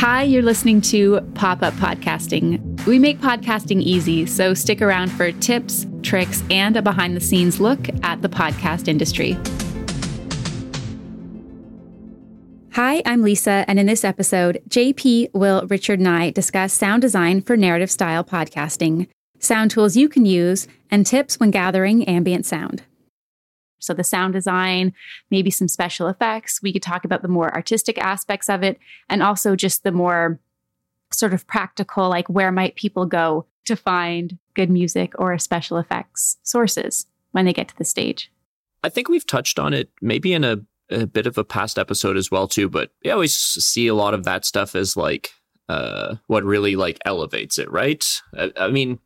Hi, you're listening to Pop Up Podcasting. We make podcasting easy, so stick around for tips, tricks, and a behind the scenes look at the podcast industry. Hi, I'm Lisa, and in this episode, JP, Will, Richard, and I discuss sound design for narrative style podcasting, sound tools you can use, and tips when gathering ambient sound. So, the sound design, maybe some special effects. We could talk about the more artistic aspects of it, and also just the more sort of practical, like where might people go to find good music or special effects sources when they get to the stage. I think we've touched on it maybe in a, a bit of a past episode as well too, but I always see a lot of that stuff as like uh, what really like elevates it, right? I, I mean,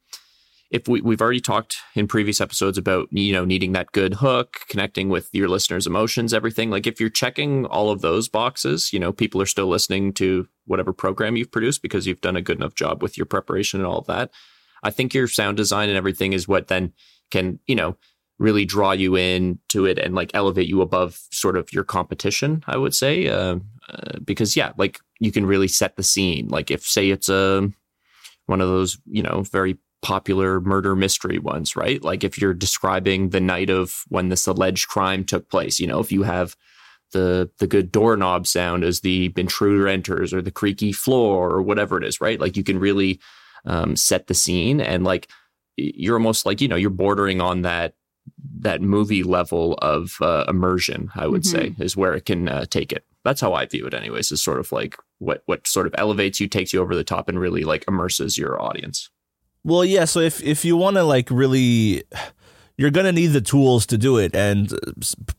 if we, we've already talked in previous episodes about you know needing that good hook connecting with your listeners emotions everything. Like if you're checking all of those boxes you know people are still listening to whatever program you've produced because you've done a good enough job with your preparation and all of that. I think your sound design and everything is what then can you know really draw you in to it and like elevate you above sort of your competition i would say. Uh, uh, because yeah like you can really set the scene. Like if say it's a one of those you know very popular murder mystery ones, right? Like if you're describing the night of when this alleged crime took place, you know, if you have the the good doorknob sound as the intruder enters or the creaky floor or whatever it is, right? Like you can really um, set the scene and like you're almost like you know you're bordering on that that movie level of uh, immersion. I would mm-hmm. say is where it can uh, take it. That's how I view it, anyways. Is sort of like what what sort of elevates you, takes you over the top, and really like immerses your audience. Well, yeah. So if if you want to like really, you're gonna need the tools to do it, and uh,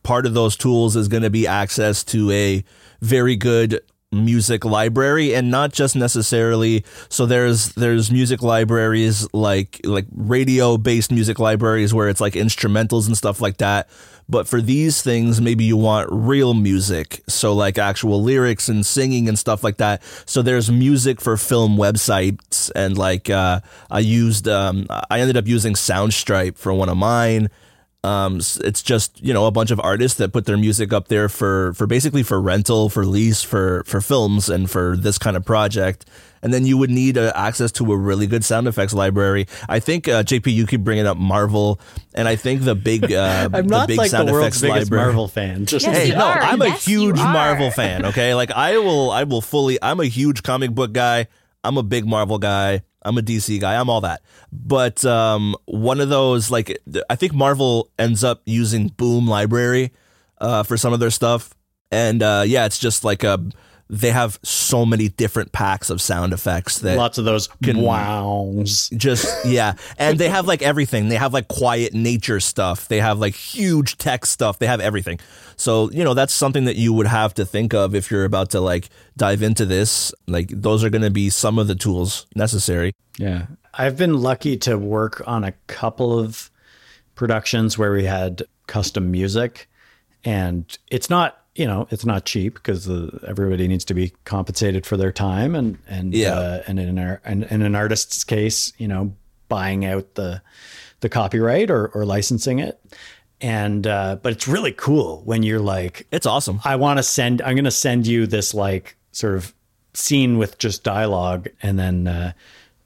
part of those tools is gonna be access to a very good music library and not just necessarily so there's there's music libraries like like radio based music libraries where it's like instrumentals and stuff like that but for these things, maybe you want real music. So, like actual lyrics and singing and stuff like that. So, there's music for film websites. And, like, uh, I used, um, I ended up using Soundstripe for one of mine. Um, it's just you know a bunch of artists that put their music up there for for basically for rental, for lease, for for films, and for this kind of project. And then you would need uh, access to a really good sound effects library. I think uh, JP, you keep bringing up Marvel, and I think the big uh, I'm not the big like sound the world's effects biggest library. Marvel fan. Just hey, no, are. I'm a huge. Marvel fan. Okay, like I will, I will fully. I'm a huge comic book guy. I'm a big Marvel guy. I'm a DC guy. I'm all that. But um, one of those, like, I think Marvel ends up using Boom Library uh, for some of their stuff. And uh, yeah, it's just like a they have so many different packs of sound effects that Lots of those Can- wows. just yeah. And they have like everything. They have like quiet nature stuff. They have like huge tech stuff. They have everything. So you know that's something that you would have to think of if you're about to like dive into this. Like those are going to be some of the tools necessary. Yeah. I've been lucky to work on a couple of productions where we had custom music and it's not you know it's not cheap because everybody needs to be compensated for their time and and Yeah. uh, and in our and in an artist's case you know buying out the the copyright or, or licensing it and uh, but it's really cool when you're like it's awesome I want to send. I'm going to send you this like sort of scene with just dialogue, and then uh,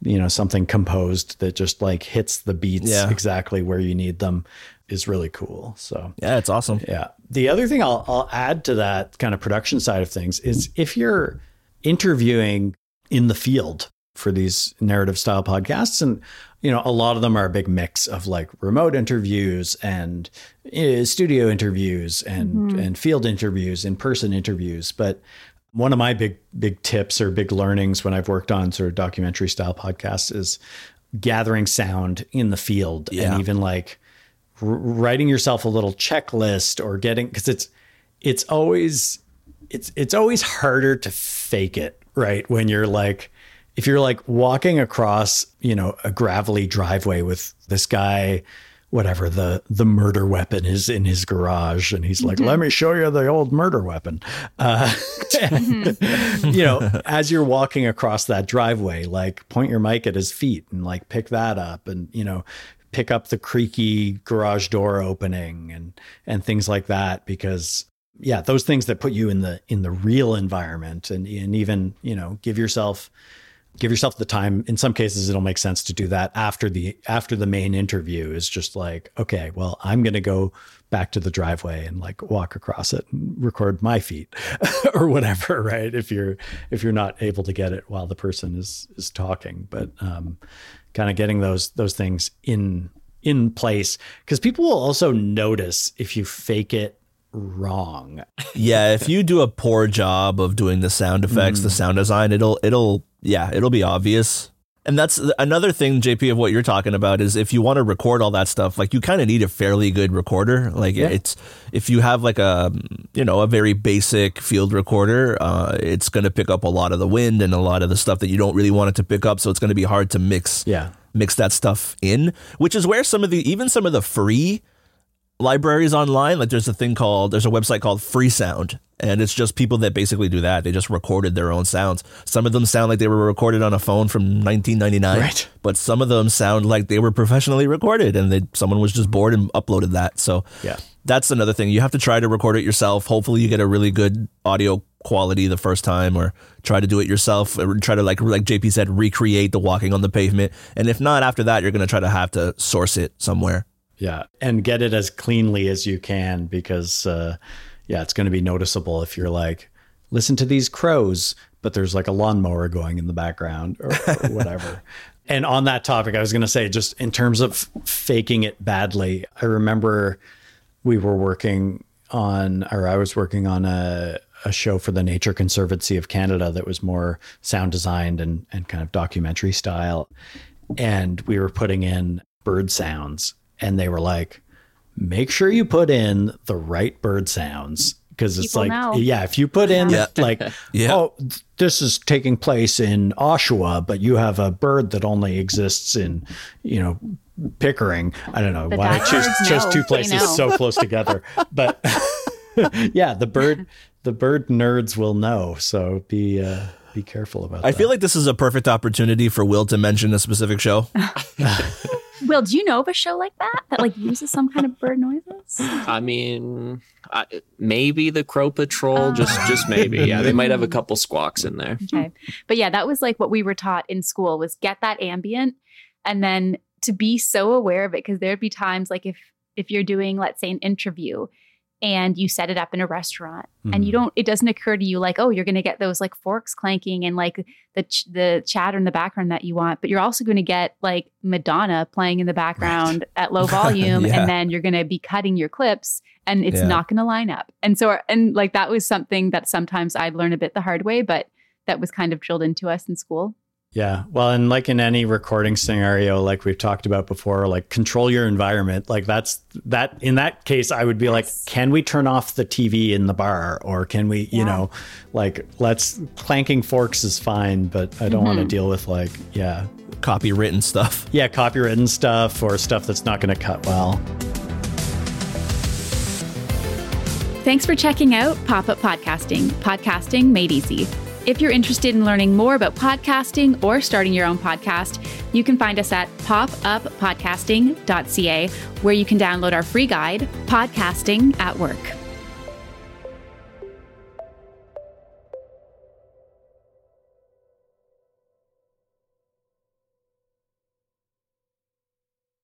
you know something composed that just like hits the beats Yeah. exactly where you need them is really cool. So yeah it's awesome yeah. The other thing I'll, I'll add to that kind of production side of things is if you're interviewing in the field for these narrative style podcasts, and you know a lot of them are a big mix of like remote interviews and uh, studio interviews and and field interviews, in person interviews, but one of my big big tips or big learnings when I've worked on sort of documentary style podcasts is gathering sound in the field Yeah. and even like r- writing yourself a little checklist or getting because it's it's always it's it's always harder to fake it right when you're like if you're like walking across you know a gravelly driveway with this guy whatever the the murder weapon is in his garage. And he's like let me show you the old murder weapon. Uh, and, you know as you're walking across that driveway like point your mic at his feet and like pick that up and you know pick up the creaky garage door opening and and things like that because yeah, those things that put you in the in the real environment and and even, you know, give yourself give yourself the time. In some cases it'll make sense to do that after the after the main interview is just like okay well i'm going to go back to the driveway and like walk across it and record my feet or whatever right? If you're if you're not able to get it while the person is is talking. But um kind of getting those those things in in place. Because people will also notice if you fake it wrong. Yeah, if you do a poor job of doing the sound effects, mm. the sound design, it'll it'll yeah, it'll be obvious. And that's another thing, JP, of what you're talking about is if you want to record all that stuff, like you kind of need a fairly good recorder. Like yeah. it's if you have like a you know a very basic field recorder, uh, it's going to pick up a lot of the wind and a lot of the stuff that you don't really want it to pick up. So it's going to be hard to mix. Yeah. Mix that stuff in, which is where some of the even some of the free libraries online. Like there's a thing called there's a website called Freesound, and it's just people that basically do that. They just recorded their own sounds. Some of them sound like they were recorded on a phone from 1999, right. but some of them sound like they were professionally recorded, and they, someone was just bored and uploaded that. So yeah, that's another thing. You have to try to record it yourself. Hopefully, you get a really good audio quality the first time, or try to do it yourself. Or try to like like JP said, recreate the walking on the pavement. And if not, after that, you're going to try to have to source it somewhere. Yeah, and get it as cleanly as you can because, uh, yeah, it's going to be noticeable if you're like, listen to these crows, but there's like a lawnmower going in the background or, or whatever. and on that topic, I was going to say, just in terms of faking it badly, I remember we were working on, or I was working on a, a show for the Nature Conservancy of Canada that was more sound designed and, and kind of documentary style. And we were putting in bird sounds and they were like, make sure you put in the right bird sounds because it's People like know. yeah if you put in yeah. like yeah. oh this is taking place in oshawa but you have a bird that only exists in you know pickering i don't know the why i choose just two places so close together but yeah the bird the bird nerds will know so be uh be careful about that. I that. feel like this is a perfect opportunity for Will to mention a specific show. Will, do you know of a show like that that like uses some kind of bird noises? I mean, I, maybe the Crow Patrol, oh. just just maybe. Yeah, they might have a couple squawks in there. Okay, but yeah, that was like what we were taught in school was get that ambient, and then to be so aware of it because there'd be times like if if you're doing let's say an interview and you set it up in a restaurant mm-hmm. and you mm-hmm. don't it doesn't occur to you like oh you're going to get those like forks clanking and like the ch- the chatter in the background that you want but you're also going to get like madonna playing in the background right. at low volume yeah. and then you're going to be cutting your clips and it's yeah. not going to line up and so and like that was something that sometimes i'd learn a bit the hard way but that was kind of drilled into us in school yeah. Well, and like in any recording scenario, like we've talked about before, like control your environment. Like that's that in that case, I would be yes. like, can we turn off the TV in the bar? Or can we, yeah. you know, like let's clanking forks is fine, but I don't mm-hmm. want to deal with like, yeah. Copywritten stuff. Yeah, copywritten stuff or stuff that's not going to cut well. Thanks for checking out Pop Up Podcasting, podcasting made easy. If you're interested in learning more about podcasting or starting your own podcast, you can find us at popuppodcasting.ca, where you can download our free guide, Podcasting at Work.